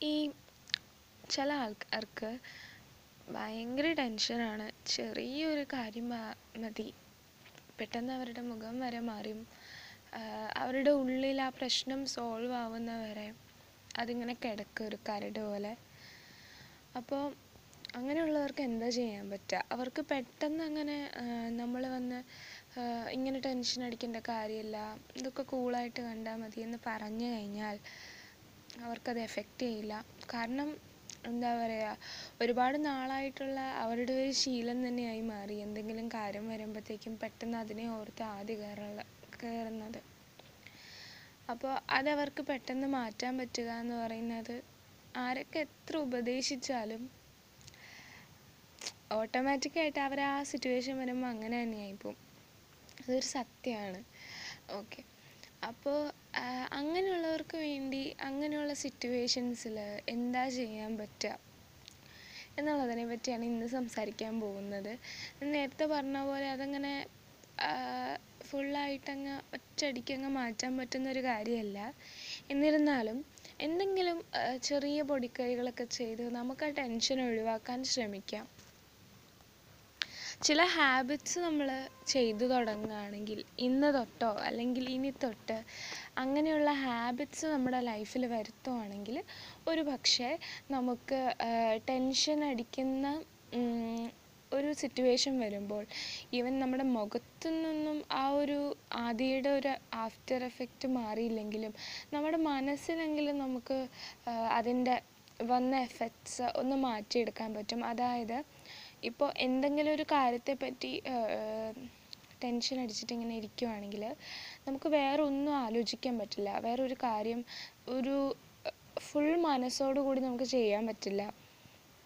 ഈ ചില ആൾക്കാർക്ക് ഭയങ്കര ടെൻഷനാണ് ചെറിയൊരു കാര്യം മതി. പെട്ടെന്ന് അവരുടെ മുഖം വരെ മാറും. അവരുടെ ഉള്ളിൽ ആ പ്രശ്നം സോൾവ് ആവുന്നവരെ അതിങ്ങനെ കിടക്കും ഒരു കരട് പോലെ. അപ്പോൾ അങ്ങനെയുള്ളവർക്ക് എന്താ ചെയ്യാൻ പറ്റുക അവർക്ക് പെട്ടെന്ന് അങ്ങനെ നമ്മൾ വന്ന് ഇങ്ങനെ ടെൻഷൻ അടിക്കേണ്ട കാര്യമില്ല. ഇതൊക്കെ കൂളായിട്ട് കണ്ടാൽ മതി എന്ന് പറഞ്ഞു കഴിഞ്ഞാൽ അവർക്കത് എഫക്റ്റ് ചെയ്യില്ല. കാരണം എന്താ പറയുക ഒരുപാട് നാളായിട്ടുള്ള അവരുടെ ഒരു ശീലം തന്നെയായി മാറി. എന്തെങ്കിലും കാര്യം വരുമ്പോഴത്തേക്കും പെട്ടെന്ന് അതിനെ ഓർത്ത് ആദ്യം കയറുള്ള കയറുന്നത് അപ്പോൾ അതവർക്ക് പെട്ടെന്ന് മാറ്റാൻ പറ്റുക എന്ന് പറയുന്നത് ആരൊക്കെ എത്ര ഉപദേശിച്ചാലും ഓട്ടോമാറ്റിക്കായിട്ട് അവർ ആ സിറ്റുവേഷൻ വരുമ്പോൾ അങ്ങനെ തന്നെയായിപ്പോവും അതൊരു സത്യമാണ് ഓക്കെ അപ്പോൾ അങ്ങനെയുള്ളവർക്ക് വേണ്ടി അങ്ങനെയുള്ള സിറ്റുവേഷൻസിൽ എന്താ ചെയ്യാൻ പറ്റുക എന്നുള്ളതിനെ പറ്റിയാണ് ഇന്ന് സംസാരിക്കാൻ പോകുന്നത്. നേരത്തെ പറഞ്ഞ പോലെ അതങ്ങനെ ഫുള്ളായിട്ടങ്ങ് ഒറ്റയടിക്കങ്ങ് മാറ്റാൻ പറ്റുന്നൊരു കാര്യമല്ല എന്നിരുന്നാലും എന്തെങ്കിലും ചെറിയ പൊടിക്കൈകളൊക്കെ ചെയ്ത് നമുക്ക് ആ ടെൻഷൻ ഒഴിവാക്കാൻ ശ്രമിക്കാം. ചില ഹാബിറ്റ്സ് നമ്മൾ ചെയ്തു തുടങ്ങുകയാണെങ്കിൽ ഇന്ന് തൊട്ടോ അല്ലെങ്കിൽ ഇനി തൊട്ട് അങ്ങനെയുള്ള ഹാബിറ്റ്സ് നമ്മുടെ ലൈഫിൽ വരുത്തുവാണെങ്കിൽ ഒരു പക്ഷേ നമുക്ക് ടെൻഷൻ അടിക്കുന്ന ഒരു സിറ്റുവേഷൻ വരുമ്പോൾ ഈവൻ നമ്മുടെ മുഖത്തു നിന്നും ആ ഒരു ആദിയുടെ ഒരു ആഫ്റ്റർ എഫക്റ്റ് മാറിയില്ലെങ്കിലും നമ്മുടെ മനസ്സിലെങ്കിലും നമുക്ക് അതിന്റെ വന്ന എഫക്ട്സ് ഒന്ന് മാറ്റിയെടുക്കാൻ പറ്റും. അതായത് ഇപ്പോൾ എന്തെങ്കിലും ഒരു കാര്യത്തെപ്പറ്റി ടെൻഷൻ അടിച്ചിട്ട് ഇങ്ങനെ ഇരിക്കുവാണെങ്കിൽ നമുക്ക് വേറെ ഒന്നും ആലോചിക്കാൻ പറ്റില്ല. വേറെ ഒരു കാര്യം ഒരു ഫുൾ മനസ്സോടു കൂടി നമുക്ക് ചെയ്യാൻ പറ്റില്ല.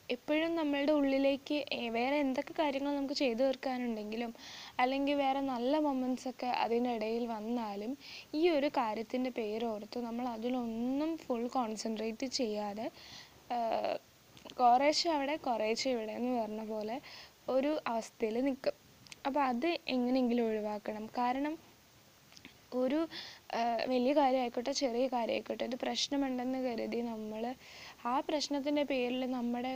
എപ്പോഴും നമ്മളുടെ ഉള്ളിലേക്ക് വേറെ എന്തൊക്കെ കാര്യങ്ങൾ നമുക്ക് ചെയ്തു തീർക്കാനുണ്ടെങ്കിലും അല്ലെങ്കിൽ വേറെ നല്ല മൊമെൻസൊക്കെ അതിനിടയിൽ വന്നാലും ഈ ഒരു കാര്യത്തിന്റെ പേരോർത്ത് നമ്മൾ അതിലൊന്നും ഫുൾ കോൺസെൻട്രേറ്റ് ചെയ്യാതെ കുറേശ്ശെ അവിടെ കുറേശ്ശെ ഇവിടെ എന്ന് പറഞ്ഞ പോലെ ഒരു അവസ്ഥയിൽ നിൽക്കും. അപ്പോൾ അത് എങ്ങനെയെങ്കിലും ഒഴിവാക്കണം. കാരണം ഒരു വലിയ കാര്യമായിക്കോട്ടെ ചെറിയ കാര്യമായിക്കോട്ടെ ഒരു പ്രശ്നമുണ്ടെന്ന് കരുതി നമ്മൾ ആ പ്രശ്നത്തിന്റെ പേരിൽ നമ്മുടെ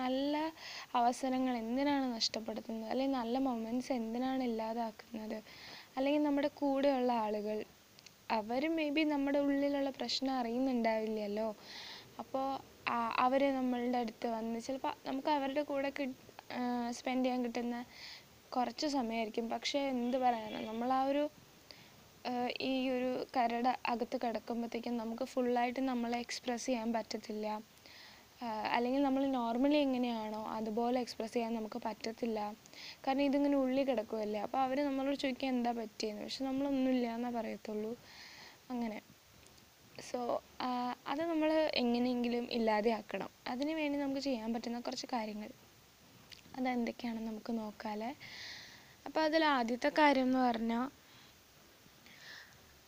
നല്ല അവസരങ്ങൾ എന്തിനാണ് നഷ്ടപ്പെടുത്തുന്നത്? അല്ലെങ്കിൽ നല്ല മൊമെന്റ്സ് എന്തിനാണ് ഇല്ലാതാക്കുന്നത്? അല്ലെങ്കിൽ നമ്മുടെ കൂടെയുള്ള ആളുകൾ അവർ മേ ബി നമ്മുടെ ഉള്ളിലുള്ള പ്രശ്നം അറിയുന്നുണ്ടാവില്ലല്ലോ? അപ്പോൾ അവർ നമ്മളുടെ അടുത്ത് വന്ന് ചിലപ്പോൾ നമുക്ക് അവരുടെ കൂടെ സ്പെൻഡ് ചെയ്യാൻ കിട്ടുന്ന കുറച്ച് സമയമായിരിക്കും. പക്ഷേ എന്ത് പറയാനാണ് നമ്മൾ ആ ഒരു ഈ ഒരു കരട് അകത്ത് കിടക്കുമ്പോഴത്തേക്കും നമുക്ക് ഫുള്ളായിട്ട് നമ്മളെ എക്സ്പ്രസ് ചെയ്യാൻ പറ്റത്തില്ല. അല്ലെങ്കിൽ നമ്മൾ നോർമലി എങ്ങനെയാണോ അതുപോലെ എക്സ്പ്രസ് ചെയ്യാൻ നമുക്ക് പറ്റത്തില്ല. കാരണം ഇതിങ്ങനെ ഉള്ളിൽ കിടക്കുമല്ലേ അപ്പോൾ അവർ നമ്മളോട് ചോദിക്കുക എന്താ പറ്റിയെന്ന്? പക്ഷെ നമ്മളൊന്നുമില്ല എന്നേ പറയത്തുള്ളൂ. അങ്ങനെ. സോ അത് നമ്മൾ എങ്ങനെയെങ്കിലും ഇല്ലാതെയാക്കണം. അതിന് വേണ്ടി നമുക്ക് ചെയ്യാൻ പറ്റുന്ന കുറച്ച് കാര്യങ്ങൾ. അതെന്തൊക്കെയാണെന്ന് നമുക്ക് നോക്കാമല്ലേ അപ്പോൾ അതിൽ ആദ്യത്തെ കാര്യം എന്ന് പറഞ്ഞാൽ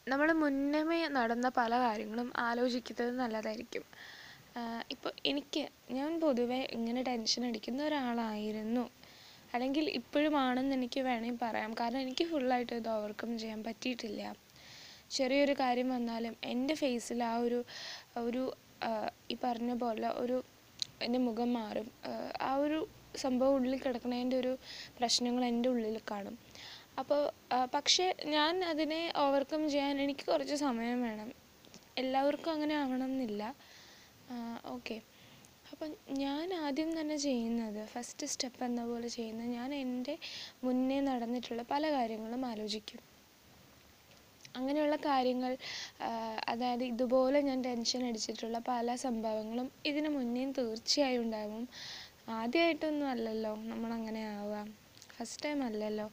നമ്മൾ മുന്നമേ നടന്ന പല കാര്യങ്ങളും ആലോചിക്കുന്നത് നല്ലതായിരിക്കും. ഇപ്പോൾ എനിക്ക് ഞാൻ പൊതുവേ ഇങ്ങനെ ടെൻഷൻ അടിക്കുന്ന ഒരാളായിരുന്നു. അല്ലെങ്കിൽ ഇപ്പോഴും ആണെന്ന് എനിക്ക് വേണമെങ്കിൽ പറയാം. കാരണം എനിക്ക് ഫുള്ളായിട്ട് ഇത് ഓവർകം ചെയ്യാൻ പറ്റിയിട്ടില്ല. ചെറിയൊരു കാര്യം വന്നാലും എന്റെ ഫേസിൽ ആ ഒരു ഒരു ഈ പറഞ്ഞ പോലെ ഒരു എന്റെ മുഖം മാറും. ആ, ഒരു സംഭവം ഉള്ളിൽ കിടക്കുന്നതിന്റെ ഒരു പ്രശ്നങ്ങൾ എന്റെ ഉള്ളിൽ കാണും. അപ്പോൾ പക്ഷേ ഞാൻ അതിനെ ഓവർകം ചെയ്യാൻ എനിക്ക് കുറച്ച് സമയം വേണം. എല്ലാവർക്കും അങ്ങനെ ആവണം എന്നില്ല ഓക്കെ. അപ്പം ഞാൻ ആദ്യം തന്നെ ചെയ്യുന്നത് ഫസ്റ്റ് സ്റ്റെപ്പ് എന്ന പോലെ ചെയ്യുന്നത് ഞാൻ എന്റെ മുന്നേ നടന്നിട്ടുള്ള പല കാര്യങ്ങളും ആലോചിക്കും. അങ്ങനെയുള്ള കാര്യങ്ങൾ അതായത് ഇതുപോലെ ഞാൻ ടെൻഷൻ അടിച്ചിട്ടുള്ള പല സംഭവങ്ങളും ഇതിന് മുന്നേയും തീർച്ചയായും ഉണ്ടാകും ആദ്യമായിട്ടൊന്നും അല്ലല്ലോ നമ്മളങ്ങനെ ആവുക. ഫസ്റ്റ് ടൈം അല്ലല്ലോ.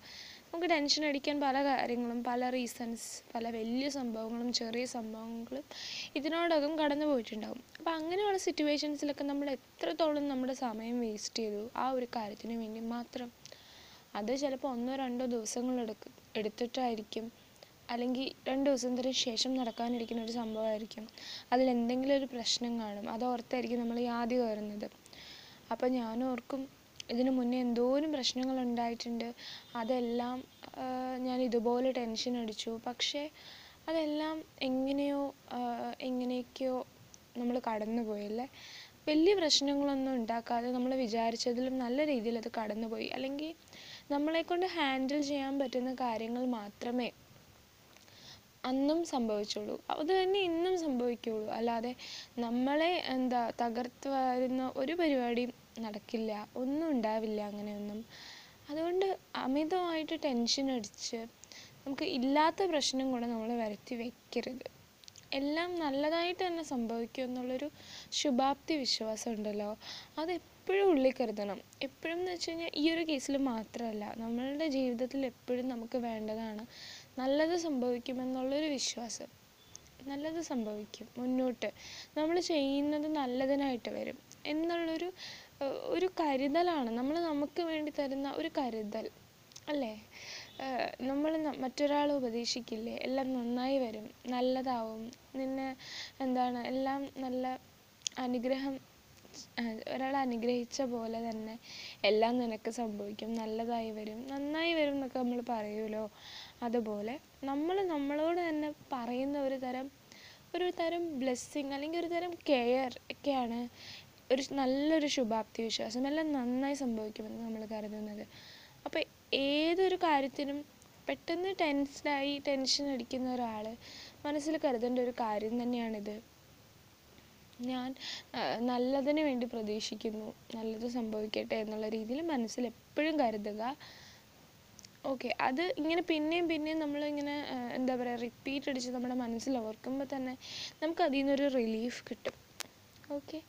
നമുക്ക് ടെൻഷൻ അടിക്കാൻ പല കാര്യങ്ങളും പല റീസൺസ് പല വലിയ സംഭവങ്ങളും ചെറിയ സംഭവങ്ങളും ഇതിനോടകം കടന്നു പോയിട്ടുണ്ടാകും അപ്പോൾ അങ്ങനെയുള്ള സിറ്റുവേഷൻസിലൊക്കെ നമ്മൾ എത്രത്തോളം നമ്മുടെ സമയം വേസ്റ്റ് ചെയ്തു ആ ഒരു കാര്യത്തിന് വേണ്ടി മാത്രം. അത് ചിലപ്പോൾ ഒന്നോ രണ്ടോ ദിവസങ്ങൾ എടുക്കും എടുത്തിട്ടായിരിക്കും. അല്ലെങ്കിൽ രണ്ട് ദിവസത്തിന് ശേഷം നടക്കാനിരിക്കുന്ന ഒരു സംഭവമായിരിക്കും. അതിൽ എന്തെങ്കിലും ഒരു പ്രശ്നം കാണും. അത് ഓർത്തായിരിക്കും നമ്മൾ ആദ്യം കയറുന്നത് അപ്പോൾ ഞാൻ ഓർക്കും ഇതിനു മുന്നേ എന്തോരം പ്രശ്നങ്ങൾ ഉണ്ടായിട്ടുണ്ട്. അതെല്ലാം ഞാൻ ഇതുപോലെ ടെൻഷൻ അടിച്ചു. പക്ഷേ അതെല്ലാം എങ്ങനെയോ എങ്ങനെയൊക്കെയോ നമ്മൾ കടന്നുപോയല്ലേ വലിയ പ്രശ്നങ്ങളൊന്നും ഉണ്ടാക്കാതെ നമ്മൾ വിചാരിച്ചതിലും നല്ല രീതിയിൽ അത് കടന്നുപോയി. അല്ലെങ്കിൽ നമ്മളെക്കൊണ്ട് ഹാൻഡിൽ ചെയ്യാൻ പറ്റുന്ന കാര്യങ്ങൾ മാത്രമേ അന്നും സംഭവിച്ചുള്ളൂ. അത് തന്നെ ഇന്നും സംഭവിക്കുകയുള്ളൂ. അല്ലാതെ നമ്മളെ എന്താ തകർത്ത് വരുന്ന ഒരു പരിപാടിയും നടക്കില്ല. ഒന്നും ഉണ്ടാവില്ല അങ്ങനെയൊന്നും. അതുകൊണ്ട് അമിതമായിട്ട് ടെൻഷൻ അടിച്ച് നമുക്ക് ഇല്ലാത്ത പ്രശ്നം കൂടെ നമ്മൾ വരുത്തി വെക്കരുത്. എല്ലാം നല്ലതായിട്ട് തന്നെ സംഭവിക്കും എന്നുള്ളൊരു ശുഭാപ്തി വിശ്വാസം ഉണ്ടല്ലോ. അത് എപ്പോഴും ഉള്ളിൽ കരുതണം. എപ്പോഴും എന്ന് വെച്ച് കഴിഞ്ഞാൽ ഈ ഒരു കേസിൽ മാത്രമല്ല നമ്മളുടെ ജീവിതത്തിൽ എപ്പോഴും നമുക്ക് വേണ്ടതാണ് നല്ലത് സംഭവിക്കുമെന്നുള്ളൊരു വിശ്വാസം. നല്ലത് സംഭവിക്കും മുന്നോട്ട്. നമ്മൾ ചെയ്യുന്നത് നല്ലതിനായിട്ട് വരും. എന്നുള്ളൊരു ഒരു കരുതലാണ്. നമ്മൾ നമുക്ക് വേണ്ടി തരുന്ന ഒരു കരുതൽ. അല്ലേ? നമ്മൾ മറ്റൊരാൾ ഉപദേശിക്കില്ലേ? എല്ലാം നന്നായി വരും. നല്ലതാവും. നിന്നെ എന്താണ് എല്ലാം നല്ല അനുഗ്രഹം ഒരാൾ അനുഗ്രഹിച്ച പോലെ തന്നെ എല്ലാം നിനക്ക് സംഭവിക്കും. നല്ലതായി വരും. നന്നായി വരും എന്നൊക്കെ നമ്മൾ പറയുമല്ലോ. അതുപോലെ നമ്മൾ നമ്മളോട് തന്നെ പറയുന്ന ഒരു തരം ഒരു തരം ബ്ലെസ്സിങ് അല്ലെങ്കിൽ ഒരു തരം കെയർ ഒക്കെയാണ് ഒരു നല്ലൊരു ശുഭാപ്തി വിശ്വാസം എല്ലാം നന്നായി സംഭവിക്കുമെന്ന് നമ്മൾ കരുതുന്നത്. അപ്പോൾ ഏതൊരു കാര്യത്തിനും പെട്ടെന്ന് ടെൻസ്ഡായി ടെൻഷൻ അടിക്കുന്ന ഒരാൾ മനസ്സിൽ കരുതേണ്ട ഒരു കാര്യം തന്നെയാണിത്. ഞാൻ നല്ലതിന് വേണ്ടി പ്രതീക്ഷിക്കുന്നു. നല്ലത് സംഭവിക്കട്ടെ എന്നുള്ള രീതിയിൽ മനസ്സിൽ എപ്പോഴും കരുതുക. ഓക്കെ അത് ഇങ്ങനെ പിന്നെയും പിന്നെയും നമ്മളിങ്ങനെ എന്താ പറയുക റിപ്പീറ്റ് അടിച്ച് നമ്മുടെ മനസ്സിൽ ഓർക്കുമ്പോൾ തന്നെ നമുക്ക് അതിൽ നിന്നൊരു റിലീഫ് കിട്ടും. ഓക്കെ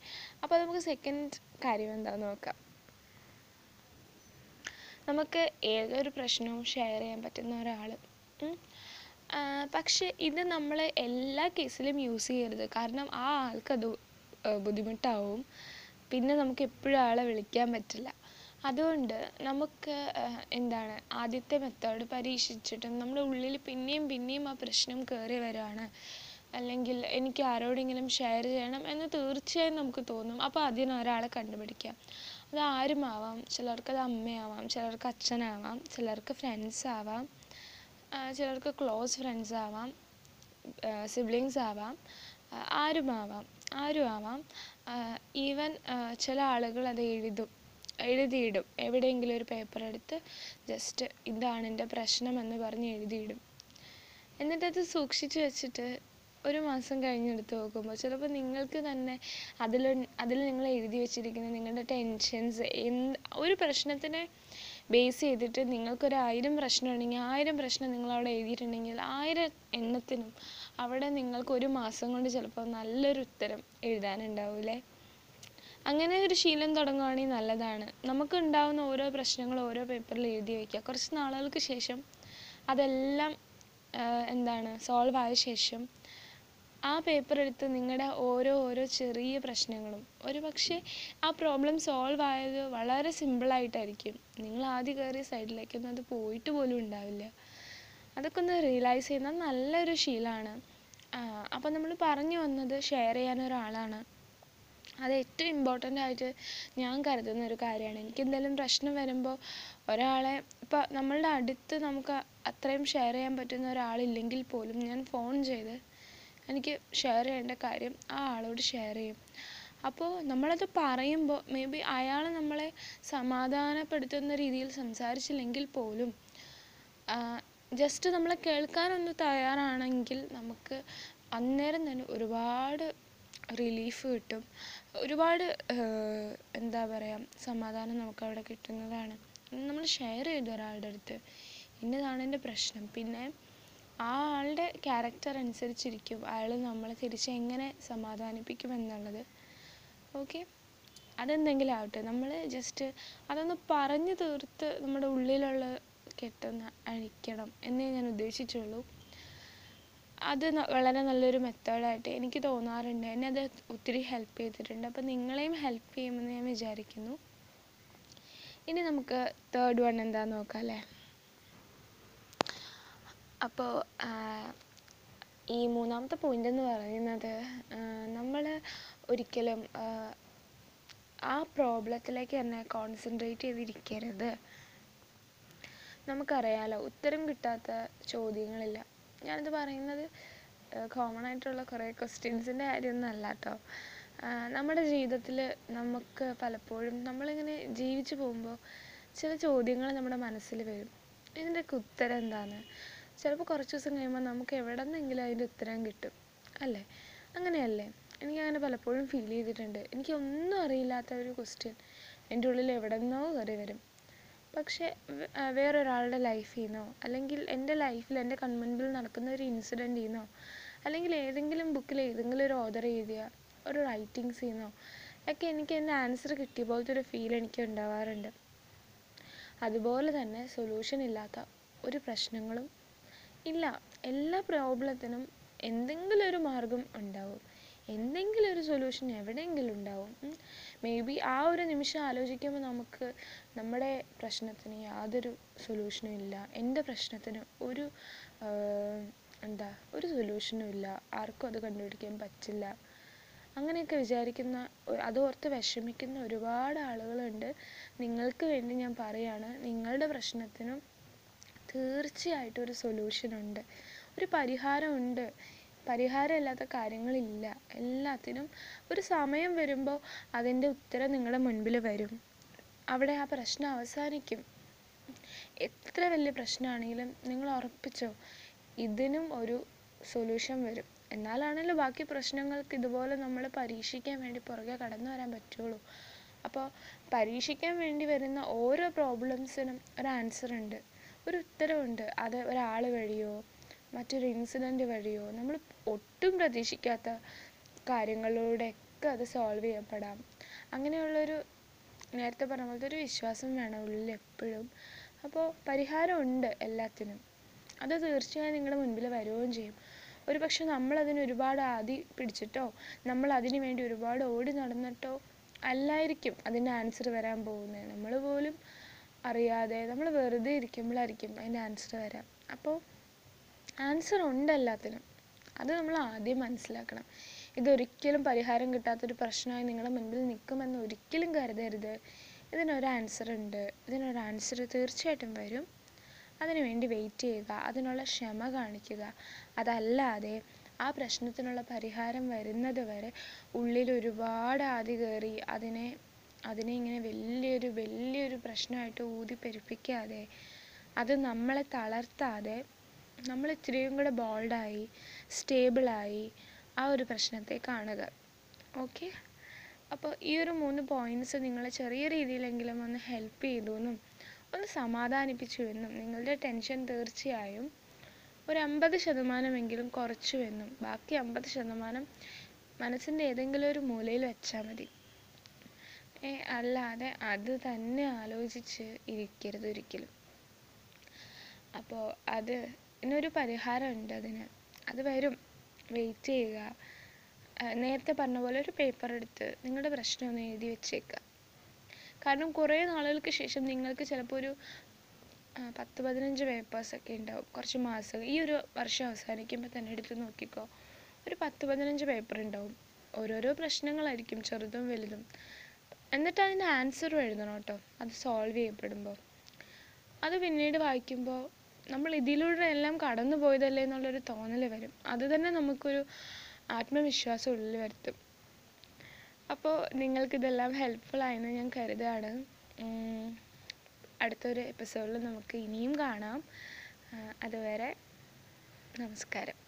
അപ്പോൾ നമുക്ക് സെക്കൻഡ് കാര്യം എന്താണെന്ന് നോക്കാം. നമുക്ക് ഏതൊരു പ്രശ്നവും ഷെയർ ചെയ്യാൻ പറ്റുന്ന ഒരാൾ പക്ഷേ ഇത് നമ്മൾ എല്ലാ കേസിലും യൂസ് ചെയ്യരുത്. കാരണം ആ ആൾക്കത് ബുദ്ധിമുട്ടാവും. പിന്നെ നമുക്ക് എപ്പോഴും ആളെ വിളിക്കാൻ പറ്റില്ല. അതുകൊണ്ട് നമുക്ക് എന്താണ് ആദ്യത്തെ മെത്തേഡ് പരീക്ഷിച്ചിട്ടും നമ്മുടെ ഉള്ളിൽ പിന്നെയും പിന്നെയും ആ പ്രശ്നം കയറി വരുവാണ് അല്ലെങ്കിൽ എനിക്ക് ആരോടെങ്കിലും ഷെയർ ചെയ്യണം എന്ന് തീർച്ചയായും നമുക്ക് തോന്നും. അപ്പോൾ അതിന് ഒരാളെ കണ്ടുപിടിക്കാം. അത് ആരുമാവാം? ചിലർക്കത് അമ്മയാവാം. ചിലർക്ക് അച്ഛനാവാം. ചിലർക്ക് ഫ്രണ്ട്സ് ആവാം ചിലർക്ക് ക്ലോസ് ഫ്രണ്ട്സ് ആവാം സിബ്ലിങ്സ് ആവാം ആരും ആരുമാവാം ആരും ആവാം. ഈവൻ ചില ആളുകൾ അത് എഴുതും എഴുതിയിടും. എവിടെയെങ്കിലും ഒരു പേപ്പർ എടുത്ത് ജസ്റ്റ് ഇതാണ് എന്റെ പ്രശ്നമെന്ന് പറഞ്ഞ് എഴുതിയിടും. എന്നിട്ടത് സൂക്ഷിച്ചു വെച്ചിട്ട് ഒരു മാസം കഴിഞ്ഞെടുത്ത് നോക്കുമ്പോൾ ചിലപ്പോൾ നിങ്ങൾക്ക് തന്നെ അതിൽ അതിൽ നിങ്ങൾ എഴുതി വെച്ചിരിക്കുന്ന നിങ്ങളുടെ ടെൻഷൻസ് എന്ത് ഒരു പ്രശ്നത്തിനെ ബേസ് ചെയ്തിട്ട് നിങ്ങൾക്കൊരു ആയിരം പ്രശ്നം ഉണ്ടെങ്കിൽ ആയിരം പ്രശ്നം നിങ്ങളവിടെ എഴുതിയിട്ടുണ്ടെങ്കിൽ ആയിരം എണ്ണത്തിനും അവിടെ നിങ്ങൾക്ക് ഒരു മാസം കൊണ്ട് ചിലപ്പോൾ നല്ലൊരു ഉത്തരം എഴുതാനുണ്ടാവില്ലേ അങ്ങനെ ഒരു ശീലം തുടങ്ങുകയാണെങ്കിൽ നല്ലതാണ്. നമുക്ക് ഉണ്ടാവുന്ന ഓരോ പ്രശ്നങ്ങളും ഓരോ പേപ്പറിൽ എഴുതി വയ്ക്കുക. കുറച്ച് നാളുകൾക്ക് ശേഷം അതെല്ലാം എന്താണ് സോൾവ് ആയ ശേഷം ആ പേപ്പർ എടുത്ത് നിങ്ങളുടെ ഓരോ ഓരോ ചെറിയ പ്രശ്നങ്ങളും ഒരു പക്ഷേ ആ പ്രോബ്ലം സോൾവ് ആയത് വളരെ സിമ്പിളായിട്ടായിരിക്കും നിങ്ങൾ ആദ്യം കയറിയ സൈഡിലേക്കൊന്നും അത് പോയിട്ട് പോലും ഉണ്ടാവില്ല. അതൊക്കെ ഒന്ന് റിയലൈസ് ചെയ്യുന്ന നല്ലൊരു ശീലമാണ് അപ്പോൾ നമ്മൾ പറഞ്ഞു വന്നത് ഷെയർ ചെയ്യാൻ ഒരാളാണ്. അത് ഏറ്റവും ഇമ്പോർട്ടന്റ് ആയിട്ട് ഞാൻ കരുതുന്ന ഒരു കാര്യമാണ്. എനിക്ക് എന്തെങ്കിലും പ്രശ്നം വരുമ്പോൾ ഒരാളെ ഇപ്പോൾ നമ്മളുടെ അടുത്ത് നമുക്ക് അത്രയും ഷെയർ ചെയ്യാൻ പറ്റുന്ന ഒരാളില്ലെങ്കിൽ പോലും ഞാൻ ഫോൺ ചെയ്ത് എനിക്ക് ഷെയർ ചെയ്യേണ്ട കാര്യം ആ ആളോട് ഷെയർ ചെയ്യും. അപ്പോൾ നമ്മളത് പറയുമ്പോൾ മേ ബി അയാൾ നമ്മളെ സമാധാനപ്പെടുത്തുന്ന രീതിയിൽ സംസാരിച്ചില്ലെങ്കിൽ പോലും ജസ്റ്റ് നമ്മളെ കേൾക്കാനൊന്ന് തയ്യാറാണെങ്കിൽ നമുക്ക് അന്നേരം തന്നെ ഒരുപാട് റിലീഫ് കിട്ടും. ഒരുപാട് എന്താ പറയുക സമാധാനം നമുക്ക് അവിടെ കിട്ടുന്നതാണ്. നമ്മൾ ഷെയർ ചെയ്തു ഒരാളുടെ അടുത്ത്. ഇന്നതാണ് എന്റെ പ്രശ്നം. പിന്നെ ആ ആളുടെ ക്യാരക്ടർ അനുസരിച്ചിരിക്കും അയാൾ നമ്മളെ തിരിച്ച് എങ്ങനെ സമാധാനിപ്പിക്കും എന്നുള്ളത്. ഓക്കെ അതെന്തെങ്കിലും ആവട്ടെ. നമ്മൾ ജസ്റ്റ് അതൊന്ന് പറഞ്ഞു തീർത്ത് നമ്മുടെ ഉള്ളിലുള്ള കെട്ടൊന്ന് അഴിക്കണം എന്നേ ഞാൻ ഉദ്ദേശിച്ചുള്ളൂ. അത് വളരെ നല്ലൊരു മെത്തേഡായിട്ട് എനിക്ക് തോന്നാറുണ്ട്. എന്നെ അത് ഒത്തിരി ഹെൽപ്പ് ചെയ്തിട്ടുണ്ട്. അപ്പോൾ നിങ്ങളെയും ഹെൽപ്പ് ചെയ്യുമെന്ന് ഞാൻ വിചാരിക്കുന്നു. ഇനി നമുക്ക് തേർഡ് വൺ എന്താ നോക്കാം അല്ലേ? അപ്പോൾ ഈ മൂന്നാമത്തെ പോയിന്റ് എന്ന് പറയുന്നത് നമ്മൾ ഒരിക്കലും ആ, പ്രോബ്ലത്തിലേക്ക് തന്നെ കോൺസെൻട്രേറ്റ് ചെയ്തിരിക്കരുത്. നമുക്കറിയാലോ ഉത്തരം കിട്ടാത്ത ചോദ്യങ്ങളില്ല. ഞാനിത് പറയുന്നത് കോമൺ ആയിട്ടുള്ള കുറേ ക്വസ്റ്റ്യൻസിന്റെ കാര്യമൊന്നും അല്ല കേട്ടോ നമ്മുടെ ജീവിതത്തിൽ നമുക്ക് പലപ്പോഴും നമ്മളിങ്ങനെ ജീവിച്ചു പോകുമ്പോൾ ചില ചോദ്യങ്ങൾ നമ്മുടെ മനസ്സിൽ വരും. ഇതിന്റെയൊക്കെ ഉത്തരം എന്താണ്? ചിലപ്പോൾ കുറച്ച് ദിവസം കഴിയുമ്പോൾ നമുക്ക് എവിടെ നിന്നെങ്കിലും അതിന്റെ ഉത്തരം കിട്ടും. അല്ലേ? അങ്ങനെയല്ലേ? എനിക്കങ്ങനെ പലപ്പോഴും ഫീൽ ചെയ്തിട്ടുണ്ട്. എനിക്ക് ഒന്നും അറിയില്ലാത്ത ഒരു ക്വസ്റ്റ്യൻ എന്റെ ഉള്ളിൽ എവിടെ നിന്നോ കയറി വരും. പക്ഷേ വേറൊരാളുടെ ലൈഫിൽ നിന്നോ അല്ലെങ്കിൽ എന്റെ ലൈഫിൽ എന്റെ കൺമുൻപിൽ നടക്കുന്ന ഒരു ഇൻസിഡന്റിൽ നിന്നോ അല്ലെങ്കിൽ ഏതെങ്കിലും ബുക്കിൽ ഏതെങ്കിലും ഒരു ഓതർ എഴുതിയ ഒരു റൈറ്റിങ്സിൽ നിന്നോ ഒക്കെ എനിക്ക് എന്റെ ആൻസർ കിട്ടിയ പോലത്തെ ഒരു ഫീൽ എനിക്ക് ഉണ്ടാവാറുണ്ട്. അതുപോലെ തന്നെ സൊല്യൂഷൻ ഇല്ലാത്ത ഒരു പ്രശ്നങ്ങളും ഇല്ല. എല്ലാ പ്രോബ്ലത്തിനും എന്തെങ്കിലും ഒരു മാർഗം ഉണ്ടാവും. എന്തെങ്കിലും ഒരു സൊല്യൂഷൻ എവിടെയെങ്കിലും ഉണ്ടാവും. മേ ബി ആ ഒരു നിമിഷം ആലോചിക്കുമ്പോൾ നമുക്ക് നമ്മുടെ പ്രശ്നത്തിന് യാതൊരു സൊല്യൂഷനും ഇല്ല. എന്റെ പ്രശ്നത്തിന് ഒരു എന്താ ഒരു സൊല്യൂഷനും ഇല്ല. ആർക്കും അത് കണ്ടുപിടിക്കാൻ പറ്റില്ല. അങ്ങനെയൊക്കെ വിചാരിക്കുന്ന അതോർത്ത് വിഷമിക്കുന്ന ഒരുപാട് ആളുകളുണ്ട്. നിങ്ങൾക്ക് വേണ്ടി ഞാൻ പറയാണ്. നിങ്ങളുടെ പ്രശ്നത്തിനും തീർച്ചയായിട്ടും ഒരു സൊല്യൂഷൻ ഉണ്ട്. ഒരു പരിഹാരമുണ്ട് പരിഹാരമില്ലാത്ത കാര്യങ്ങളില്ല. എല്ലാത്തിനും ഒരു സമയം വരുമ്പോൾ അതിന്റെ ഉത്തരം നിങ്ങളുടെ മുൻപിൽ വരും. അവിടെ ആ പ്രശ്നം അവസാനിക്കും. എത്ര വലിയ പ്രശ്നമാണെങ്കിലും നിങ്ങൾ ഉറപ്പിച്ചോ ഇതിനും ഒരു സൊല്യൂഷൻ വരും. എന്നാലാണല്ലോ ബാക്കി പ്രശ്നങ്ങൾക്ക് ഇതുപോലെ നമ്മൾ പരീക്ഷിക്കാൻ വേണ്ടി പുറകെ കടന്നു വരാൻ പറ്റുള്ളൂ. അപ്പോൾ പരീക്ഷിക്കാൻ വേണ്ടി വരുന്ന ഓരോ പ്രോബ്ലംസിനും ഒരു ആൻസർ ഉണ്ട്. ഒരു ഉത്തരവുണ്ട് അത് ഒരാൾ വഴിയോ മറ്റൊരു ഇൻസിഡന്റ് വഴിയോ നമ്മൾ ഒട്ടും പ്രതീക്ഷിക്കാത്ത കാര്യങ്ങളിലൂടെയൊക്കെ അത് സോൾവ് ചെയ്യപ്പെടാം. അങ്ങനെയുള്ളൊരു നേരത്തെ പറഞ്ഞ പോലത്തെ ഒരു വിശ്വാസം വേണം ഉള്ളിൽ എപ്പോഴും. അപ്പോൾ പരിഹാരമുണ്ട് എല്ലാത്തിനും. അത് തീർച്ചയായും നിങ്ങളുടെ മുൻപിൽ വരികയും ചെയ്യും. ഒരു പക്ഷെ നമ്മളതിന് ഒരുപാട് ആദി പിടിച്ചിട്ടോ നമ്മൾ അതിന് വേണ്ടി ഒരുപാട് ഓടി നടന്നിട്ടോ അല്ലായിരിക്കും അതിന്റെ ആൻസർ വരാൻ പോകുന്നത്. നമ്മൾ പോലും അറിയാതെ നമ്മൾ വെറുതെ ഇരിക്കുമ്പോഴായിരിക്കും അതിന്റെ ആൻസർ വരാം. അപ്പോൾ ആൻസർ ഉണ്ട് എല്ലാത്തിനും. അത് നമ്മൾ ആദ്യം മനസ്സിലാക്കണം. ഇതൊരിക്കലും പരിഹാരം കിട്ടാത്തൊരു പ്രശ്നമായി നിങ്ങളുടെ മുൻപിൽ നിൽക്കുമെന്ന് ഒരിക്കലും കരുതരുത്. ഇതിനൊരു ആൻസർ ഉണ്ട്. ഇതിനൊരു ആൻസർ തീർച്ചയായിട്ടും വരും. അതിനു വേണ്ടി വെയിറ്റ് ചെയ്യുക. അതിനുള്ള ക്ഷമ കാണിക്കുക. അതല്ലാതെ ആ പ്രശ്നത്തിനുള്ള പരിഹാരം വരുന്നത് വരെ ഉള്ളിൽ ഒരുപാട് ആദി കയറി അതിനെ അതിനെ ഇങ്ങനെ വലിയൊരു വലിയൊരു പ്രശ്നമായിട്ട് ഊതി പെരുപ്പിക്കാതെ അത് നമ്മളെ തളർത്താതെ നമ്മൾ ഇത്രയും കൂടെ ബോൾഡായി സ്റ്റേബിളായി ആ ഒരു പ്രശ്നത്തെ കാണുക. ഓക്കെ അപ്പോൾ ഈ ഒരു മൂന്ന് പോയിന്റ്സ് നിങ്ങളെ ചെറിയ രീതിയിലെങ്കിലും ഒന്ന് ഹെൽപ്പ് ചെയ്തു എന്നും ഒന്ന് സമാധാനിപ്പിച്ചു എന്നും നിങ്ങളുടെ ടെൻഷൻ തീർച്ചയായും ഒരു അമ്പത് ശതമാനമെങ്കിലും കുറച്ചു എന്നും ബാക്കി അമ്പത് ശതമാനം മനസ്സിന്റെ ഏതെങ്കിലും ഒരു മൂലയിൽ വെച്ചാൽ മതി. അല്ലാതെ അത് തന്നെ ആലോചിച്ച് ഇരിക്കരുത് ഒരിക്കലും. അപ്പോൾ അത് ഇതിനൊരു പരിഹാരമുണ്ട് അതിന്. അത് വരും. വെയിറ്റ് ചെയ്യുക. നേരത്തെ പറഞ്ഞ പോലെ ഒരു പേപ്പർ എടുത്ത് നിങ്ങളുടെ പ്രശ്നം ഒന്ന് എഴുതി വെച്ചേക്കുക കാരണം കുറേ നാളുകൾക്ക് ശേഷം നിങ്ങൾക്ക് ചിലപ്പോൾ ഒരു പത്ത് പതിനഞ്ച് പേപ്പേഴ്സൊക്കെ ഉണ്ടാവും. കുറച്ച് മാസം ഈ ഒരു വർഷം അവസാനിക്കുമ്പോൾ തന്നെ എടുത്ത് നോക്കിക്കോ. ഒരു പത്ത് പതിനഞ്ച് പേപ്പർ ഉണ്ടാവും. ഓരോരോ പ്രശ്നങ്ങളായിരിക്കും ചെറുതും വലുതും. എന്നിട്ട് അതിന്റെ ആൻസർ എഴുതണം കേട്ടോ. അത് സോൾവ് ചെയ്യപ്പെടുമ്പോൾ അത് പിന്നീട് വായിക്കുമ്പോൾ നമ്മൾ ഇതിലൂടെ എല്ലാം കടന്നു പോയതല്ലേ എന്നുള്ളൊരു തോന്നൽ വരും. അത് തന്നെ നമുക്കൊരു ആത്മവിശ്വാസം ഉള്ളിൽ വരുത്തും. അപ്പോൾ നിങ്ങൾക്കിതെല്ലാം ഹെൽപ്ഫുൾ ആയെന്ന് ഞാൻ കരുതുകയാണ്. അടുത്തൊരു എപ്പിസോഡിൽ നമുക്ക് ഇനിയും കാണാം. അതുവരെ നമസ്കാരം.